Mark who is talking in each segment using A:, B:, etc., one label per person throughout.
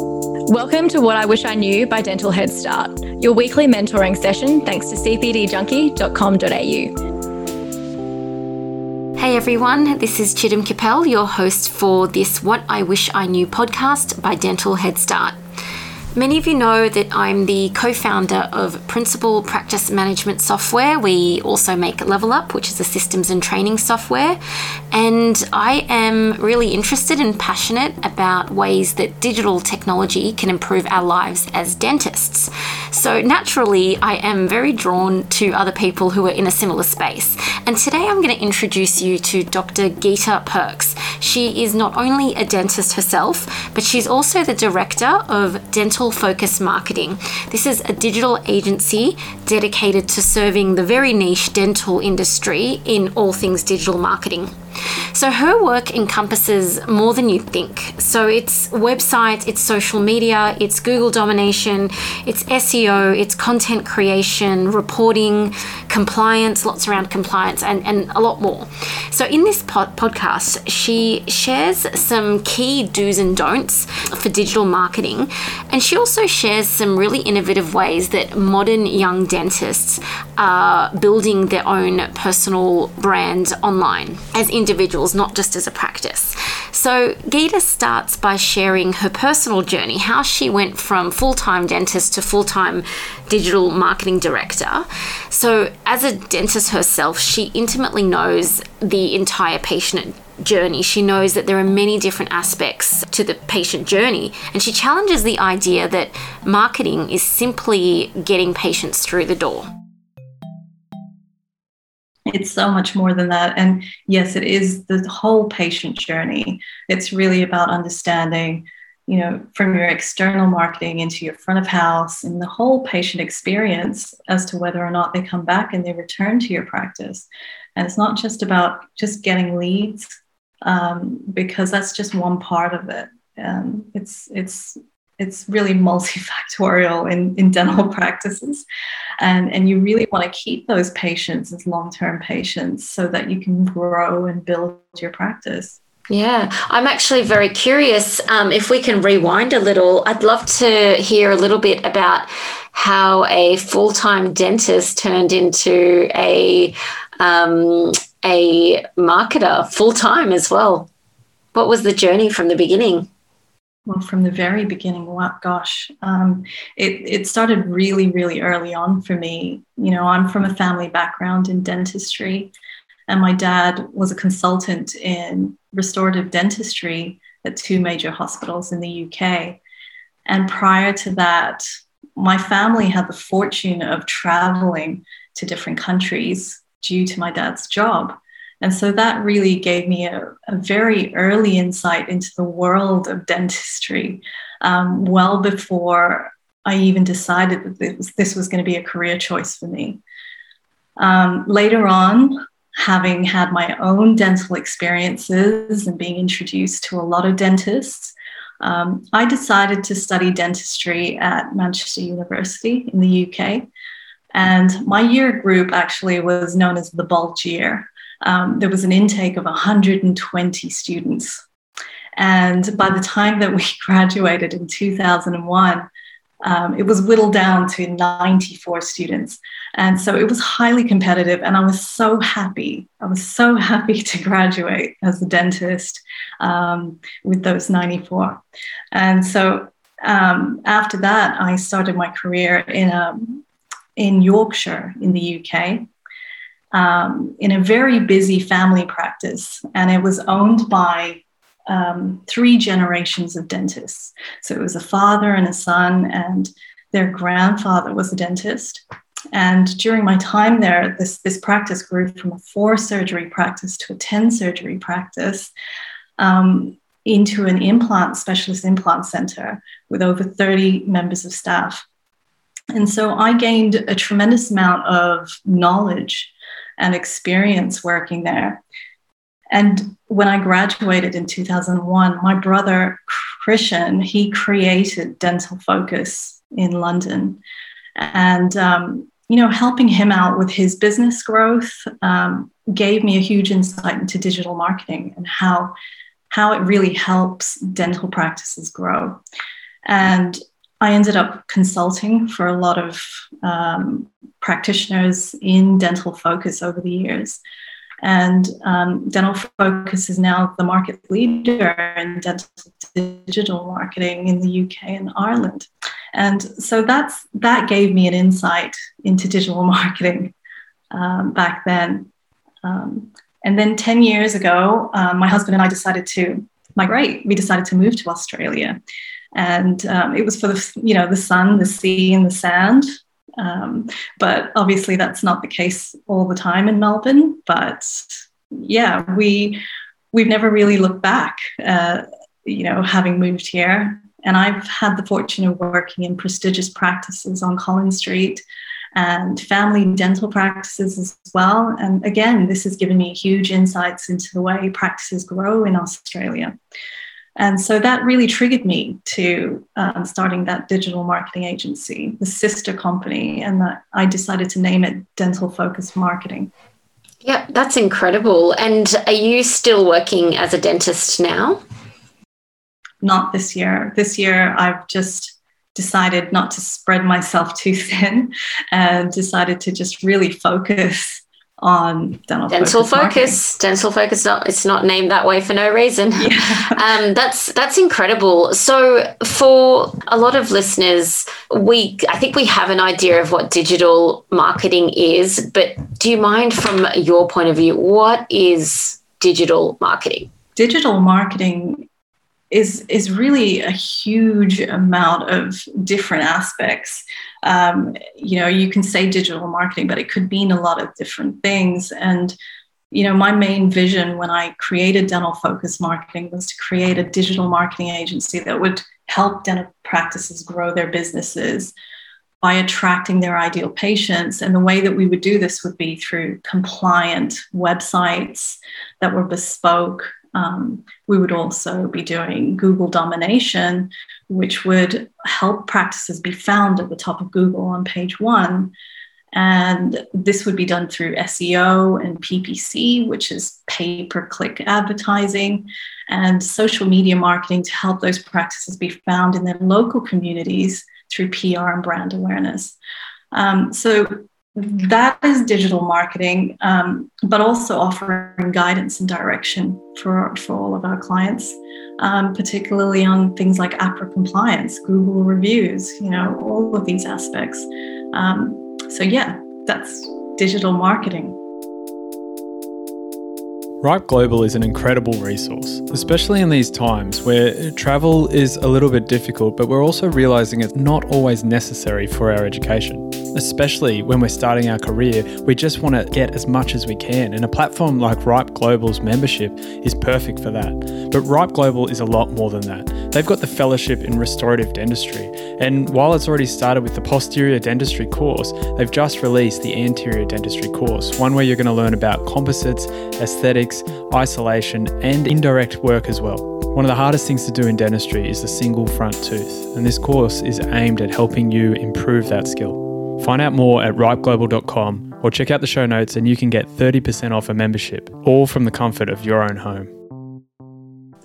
A: Welcome to What I Wish I Knew by Dental Head Start, your weekly mentoring session thanks to cpdjunkie.com.au.
B: Hey everyone, this is Chidem Capel, your host for this What I Wish I Knew podcast by Dental Head Start. Many of you know that I'm the co founder of Principal Practice Management Software. We also make Level Up, which is a systems and training software. And I am really interested and passionate about ways that digital technology can improve our lives as dentists. So, naturally, I am very drawn to other people who are in a similar space. And today I'm going to introduce you to Dr. Geeta Perks. She is not only a dentist herself, but she's also the director of Dental Focus Marketing. This is a digital agency dedicated to serving the very niche dental industry in all things digital marketing. So her work encompasses more than you think. So it's websites, it's social media, it's Google domination, it's SEO, it's content creation, reporting, compliance, lots around compliance, and, and a lot more. So in this pod- podcast, she shares some key do's and don'ts for digital marketing, and she also shares some really innovative ways that modern young dentists are building their own personal brand online as individuals, not just as a practice. So, Geeta starts by sharing her personal journey, how she went from full time dentist to full time digital marketing director. So, as a dentist herself, she intimately knows the entire patient journey. She knows that there are many different aspects to the patient journey, and she challenges the idea that marketing is simply getting patients through the door
C: it's so much more than that. And yes, it is the whole patient journey. It's really about understanding, you know, from your external marketing into your front of house and the whole patient experience as to whether or not they come back and they return to your practice. And it's not just about just getting leads, um, because that's just one part of it. Um, it's it's it's really multifactorial in, in dental practices. And, and you really want to keep those patients as long term patients so that you can grow and build your practice.
B: Yeah, I'm actually very curious um, if we can rewind a little. I'd love to hear a little bit about how a full time dentist turned into a um, a marketer full time as well. What was the journey from the beginning?
C: Well, from the very beginning, what gosh, um, it, it started really, really early on for me. You know, I'm from a family background in dentistry, and my dad was a consultant in restorative dentistry at two major hospitals in the UK. And prior to that, my family had the fortune of traveling to different countries due to my dad's job. And so that really gave me a, a very early insight into the world of dentistry, um, well before I even decided that this, this was going to be a career choice for me. Um, later on, having had my own dental experiences and being introduced to a lot of dentists, um, I decided to study dentistry at Manchester University in the UK. And my year group actually was known as the Bulge Year um, there was an intake of 120 students. And by the time that we graduated in 2001, um, it was whittled down to 94 students. And so it was highly competitive. And I was so happy. I was so happy to graduate as a dentist um, with those 94. And so um, after that, I started my career in, um, in Yorkshire in the UK um, in a very busy family practice, and it was owned by um, three generations of dentists. So it was a father and a son, and their grandfather was a dentist. And during my time there, this, this practice grew from a four surgery practice to a 10 surgery practice um, into an implant specialist implant center with over 30 members of staff. And so I gained a tremendous amount of knowledge and experience working there. And when I graduated in 2001, my brother Krishan, he created Dental Focus in London. And, um, you know, helping him out with his business growth um, gave me a huge insight into digital marketing and how, how it really helps dental practices grow. And I ended up consulting for a lot of um, practitioners in dental focus over the years. And um, Dental Focus is now the market leader in dental digital marketing in the UK and Ireland. And so that's that gave me an insight into digital marketing um, back then. Um, and then 10 years ago, um, my husband and I decided to migrate. We decided to move to Australia. And um, it was for the, you know, the sun, the sea, and the sand. Um, but obviously, that's not the case all the time in Melbourne. But yeah, we we've never really looked back. Uh, you know, having moved here, and I've had the fortune of working in prestigious practices on Collins Street and family dental practices as well. And again, this has given me huge insights into the way practices grow in Australia. And so that really triggered me to um, starting that digital marketing agency, the sister company, and that I decided to name it Dental Focus Marketing.
B: Yeah, that's incredible. And are you still working as a dentist now?
C: Not this year. This year, I've just decided not to spread myself too thin and decided to just really focus on dental,
B: dental
C: focus.
B: focus dental focus not, it's not named that way for no reason yeah. um, that's that's incredible so for a lot of listeners we i think we have an idea of what digital marketing is but do you mind from your point of view what is digital marketing
C: digital marketing is is really a huge amount of different aspects. Um, you know, you can say digital marketing, but it could mean a lot of different things. And you know, my main vision when I created Dental Focus Marketing was to create a digital marketing agency that would help dental practices grow their businesses by attracting their ideal patients. And the way that we would do this would be through compliant websites that were bespoke um, we would also be doing Google domination, which would help practices be found at the top of Google on page one. And this would be done through SEO and PPC, which is pay per click advertising, and social media marketing to help those practices be found in their local communities through PR and brand awareness. Um, so that is digital marketing, um, but also offering guidance and direction for, for all of our clients, um, particularly on things like AHPRA compliance, Google reviews, you know, all of these aspects. Um, so, yeah, that's digital marketing.
D: Ripe Global is an incredible resource, especially in these times where travel is a little bit difficult, but we're also realizing it's not always necessary for our education. Especially when we're starting our career, we just want to get as much as we can, and a platform like Ripe Global's membership is perfect for that. But Ripe Global is a lot more than that. They've got the fellowship in restorative dentistry, and while it's already started with the posterior dentistry course, they've just released the anterior dentistry course, one where you're going to learn about composites, aesthetics, isolation, and indirect work as well. One of the hardest things to do in dentistry is the single front tooth, and this course is aimed at helping you improve that skill. Find out more at ripeglobal.com or check out the show notes and you can get 30% off a membership, all from the comfort of your own home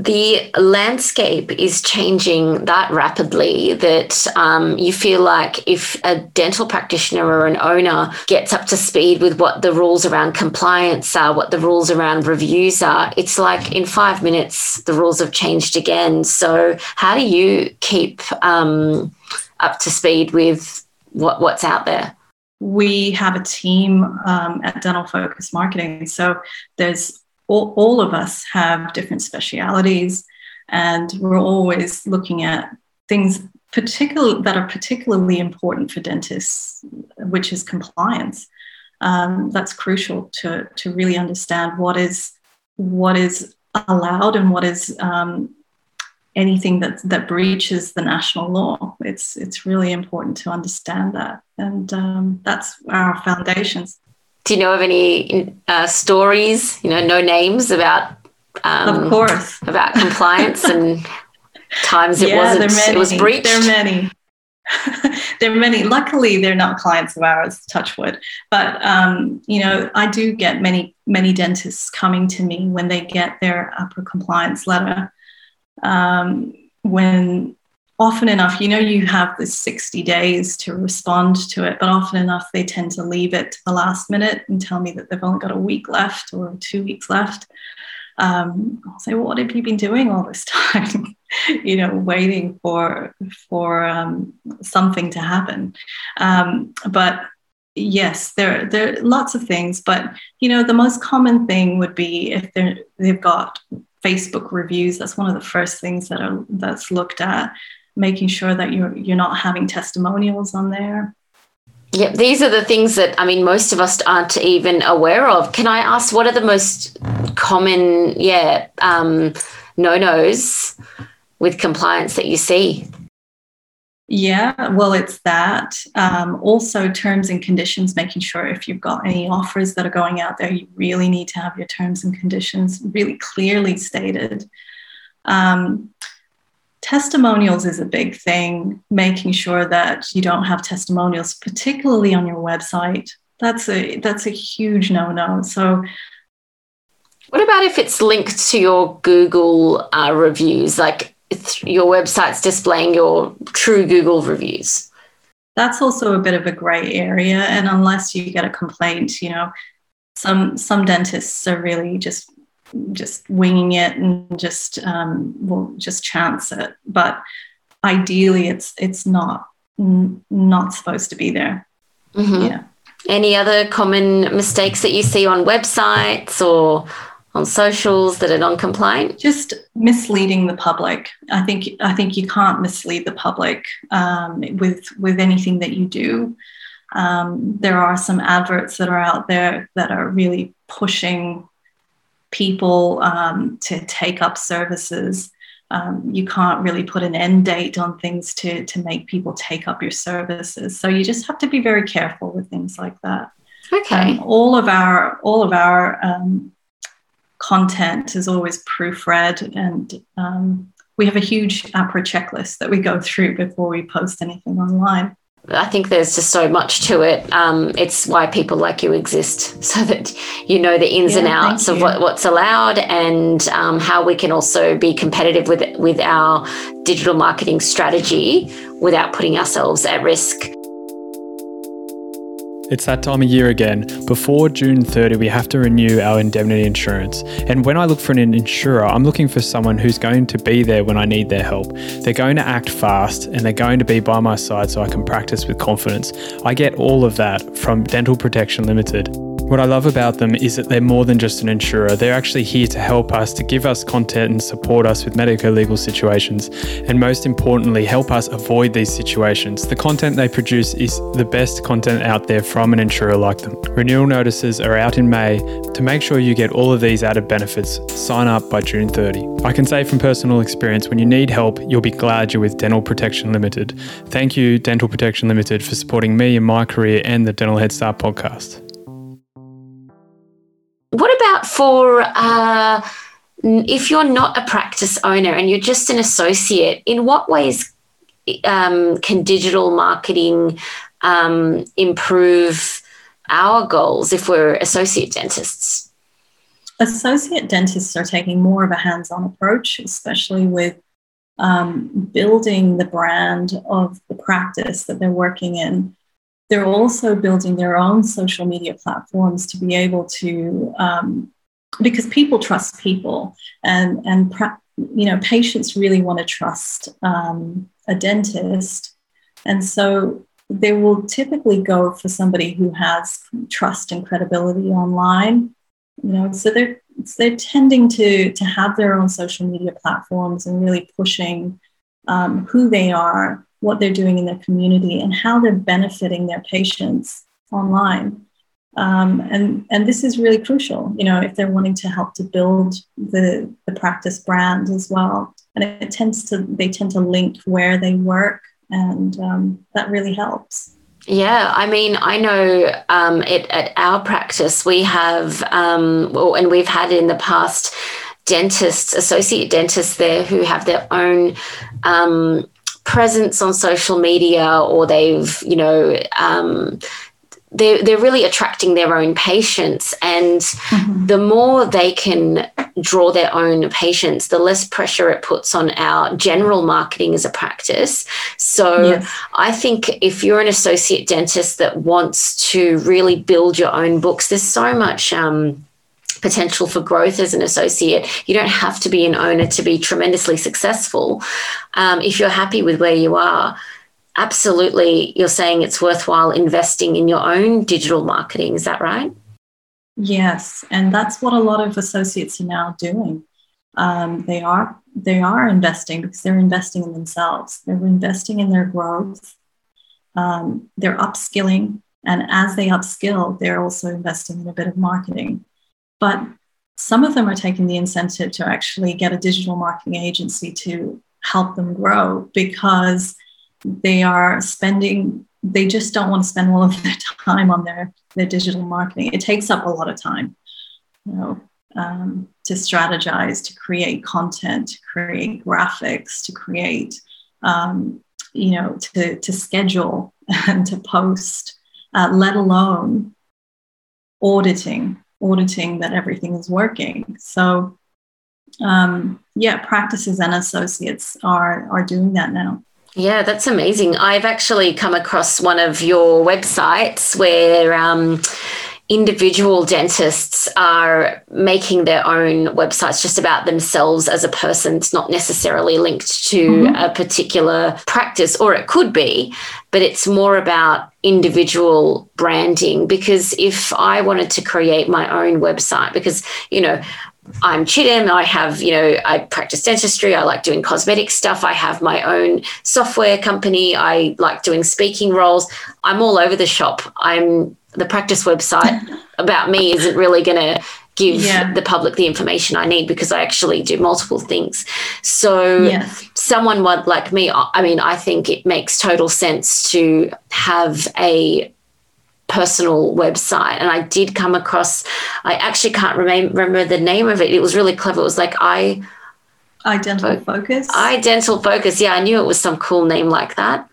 B: the landscape is changing that rapidly that um, you feel like if a dental practitioner or an owner gets up to speed with what the rules around compliance are, what the rules around reviews are, it's like in five minutes the rules have changed again. So, how do you keep um, up to speed with what, what's out there?
C: We have a team um, at Dental Focus Marketing. So, there's all, all of us have different specialities and we're always looking at things particular that are particularly important for dentists, which is compliance. Um, that's crucial to, to really understand what is what is allowed and what is um, anything that that breaches the national law. It's it's really important to understand that, and um, that's our foundations
B: do you know of any uh, stories? You know, no names about
C: um, of course
B: about compliance and times it yeah, wasn't it was breached.
C: There are many. there are many. Luckily, they're not clients of ours. Touchwood, but um, you know, I do get many many dentists coming to me when they get their AHPRA compliance letter. Um, when often enough, you know, you have the 60 days to respond to it, but often enough, they tend to leave it to the last minute and tell me that they've only got a week left or two weeks left. Um, I'll say, well, what have you been doing all this time? you know, waiting for for um, something to happen. Um, but yes, there there are lots of things. But you know, the most common thing would be if they they've got Facebook reviews. That's one of the first things that are that's looked at. Making sure that you're you're not having testimonials on there.
B: Yep, these are the things that I mean most of us aren't even aware of. Can I ask what are the most common, yeah, um, no nos with compliance that you see?
C: Yeah, well, it's that. Um, also, terms and conditions, making sure if you've got any offers that are going out there, you really need to have your terms and conditions really clearly stated. Um, testimonials is a big thing, making sure that you don't have testimonials, particularly on your website. That's a that's a huge no-no. So
B: what about if it's linked to your Google uh, reviews, like your website's displaying your true Google reviews?
C: That's also a bit of a gray area, and unless you get a complaint, you know, some some dentists are really just just winging it and just um, will just chance it. But ideally, it's it's not not supposed to be there.
B: Mm-hmm. Yeah. Any other common mistakes that you see on websites or on socials that are non-compliant?
C: Just misleading the public. I think I think you can't mislead the public um, with with anything that you do. Um, there are some adverts that are out there that are really pushing people um, to take up services. Um, you can't really put an end date on things to, to make people take up your services. So you just have to be very careful with things like that.
B: Okay.
C: Um, all of our all of our um, content is always proofread, and um, we have a huge AHPRA checklist that we go through before we post anything online.
B: I think there's just so much to it. Um, it's why people like you exist, so that you know the ins yeah, and outs of what, what's allowed and um, how we can also be competitive with with our digital marketing strategy without putting ourselves at risk.
D: It's that time of year again. Before June 30, we have to renew our indemnity insurance. And when I look for an insurer, I'm looking for someone who's going to be there when I need their help. They're going to act fast and they're going to be by my side so I can practice with confidence. I get all of that from Dental Protection Limited. What I love about them is that they're more than just an insurer. They're actually here to help us, to give us content and support us with medico legal situations, and most importantly, help us avoid these situations. The content they produce is the best content out there from an insurer like them. Renewal notices are out in May. To make sure you get all of these added benefits, sign up by June 30. I can say from personal experience, when you need help, you'll be glad you're with Dental Protection Limited. Thank you, Dental Protection Limited, for supporting me in my career and the Dental Head Start podcast.
B: What about for uh, if you're not a practice owner and you're just an associate? In what ways um, can digital marketing um, improve our goals if we're associate dentists?
C: Associate dentists are taking more of a hands on approach, especially with um, building the brand of the practice that they're working in they're also building their own social media platforms to be able to um, because people trust people and and you know patients really want to trust um, a dentist. And so they will typically go for somebody who has trust and credibility online you know so they're they're tending to to have their own social media platforms and really pushing um, who they are what they're doing in their community and how they're benefiting their patients online. Um, and, and this is really crucial, you know, if they're wanting to help to build the, the practice brand as well. And it tends to, they tend to link where they work and um, that really helps.
B: Yeah, I mean, I know um, it, at our practice, we have, um, well, and we've had in the past dentists, associate dentists there who have their own um, presence on social media or they've, you know, um, they're, they're really attracting their own patients. And mm-hmm. the more they can draw their own patients, the less pressure it puts on our general marketing as a practice. So yes. I think if you're an associate dentist that wants to really build your own books, there's so much. Um, potential for growth as an associate. You don't have to be an owner to be tremendously successful. Um, if you're happy with where you are, absolutely you're saying it's worthwhile investing in your own digital marketing. Is that right?
C: Yes, and that's what a lot of associates are now doing. Um, they are they are investing because they're investing in themselves. They're investing in their growth. Um, they're upskilling, and as they upskill, they're also investing in a bit of marketing. But some of them are taking the incentive to actually get a digital marketing agency to help them grow because they are spending they just don't want to spend all of their time on their their digital marketing. It takes up a lot of time you know um, to strategize to create content to create graphics to create um, you know to, to schedule and to post uh, let alone auditing auditing that everything is working so um, yeah practices and associates are are doing that now
B: yeah, that's amazing. I've actually come across one of your websites where um, individual dentists are making their own websites just about themselves as a person. It's not necessarily linked to mm-hmm. a particular practice, or it could be, but it's more about individual branding. Because if I wanted to create my own website, because, you know, I'm Chidem. I have, you know, I practice dentistry. I like doing cosmetic stuff. I have my own software company. I like doing speaking roles. I'm all over the shop. I'm the practice website about me isn't really going to give yeah. the public the information I need because I actually do multiple things. So, yes. someone like me, I mean, I think it makes total sense to have a personal website and I did come across I actually can't remember the name of it. It was really clever. It was like I
C: iDental Focus.
B: iDental Focus. Yeah, I knew it was some cool name like that.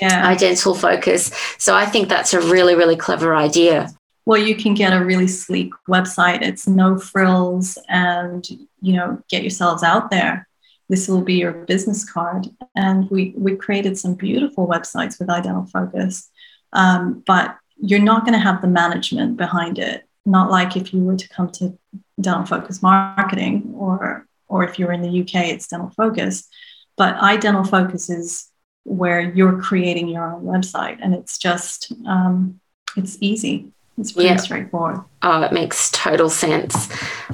C: Yeah.
B: iDental Focus. So I think that's a really really clever idea.
C: Well, you can get a really sleek website. It's no frills and you know, get yourselves out there. This will be your business card. And we we created some beautiful websites with iDental Focus. Um, but you're not going to have the management behind it. Not like if you were to come to Dental Focus Marketing or or if you're in the UK, it's Dental Focus. But iDental Focus is where you're creating your own website, and it's just um, it's easy. It's pretty straightforward.
B: Oh, it makes total sense.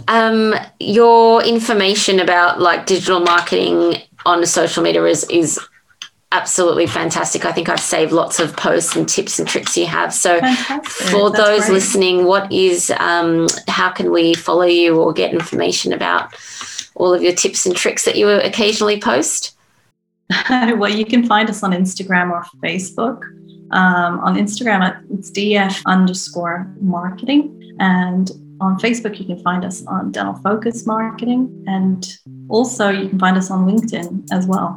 B: Um, your information about like digital marketing on social media is is absolutely fantastic. I think I've saved lots of posts and tips and tricks you have. So, fantastic. for That's those great. listening, what is, um, how can we follow you or get information about all of your tips and tricks that you occasionally post?
C: well, you can find us on Instagram or Facebook. Um, on Instagram, it's DF underscore marketing. And on Facebook, you can find us on Dental Focus Marketing. And also, you can find us on LinkedIn as well.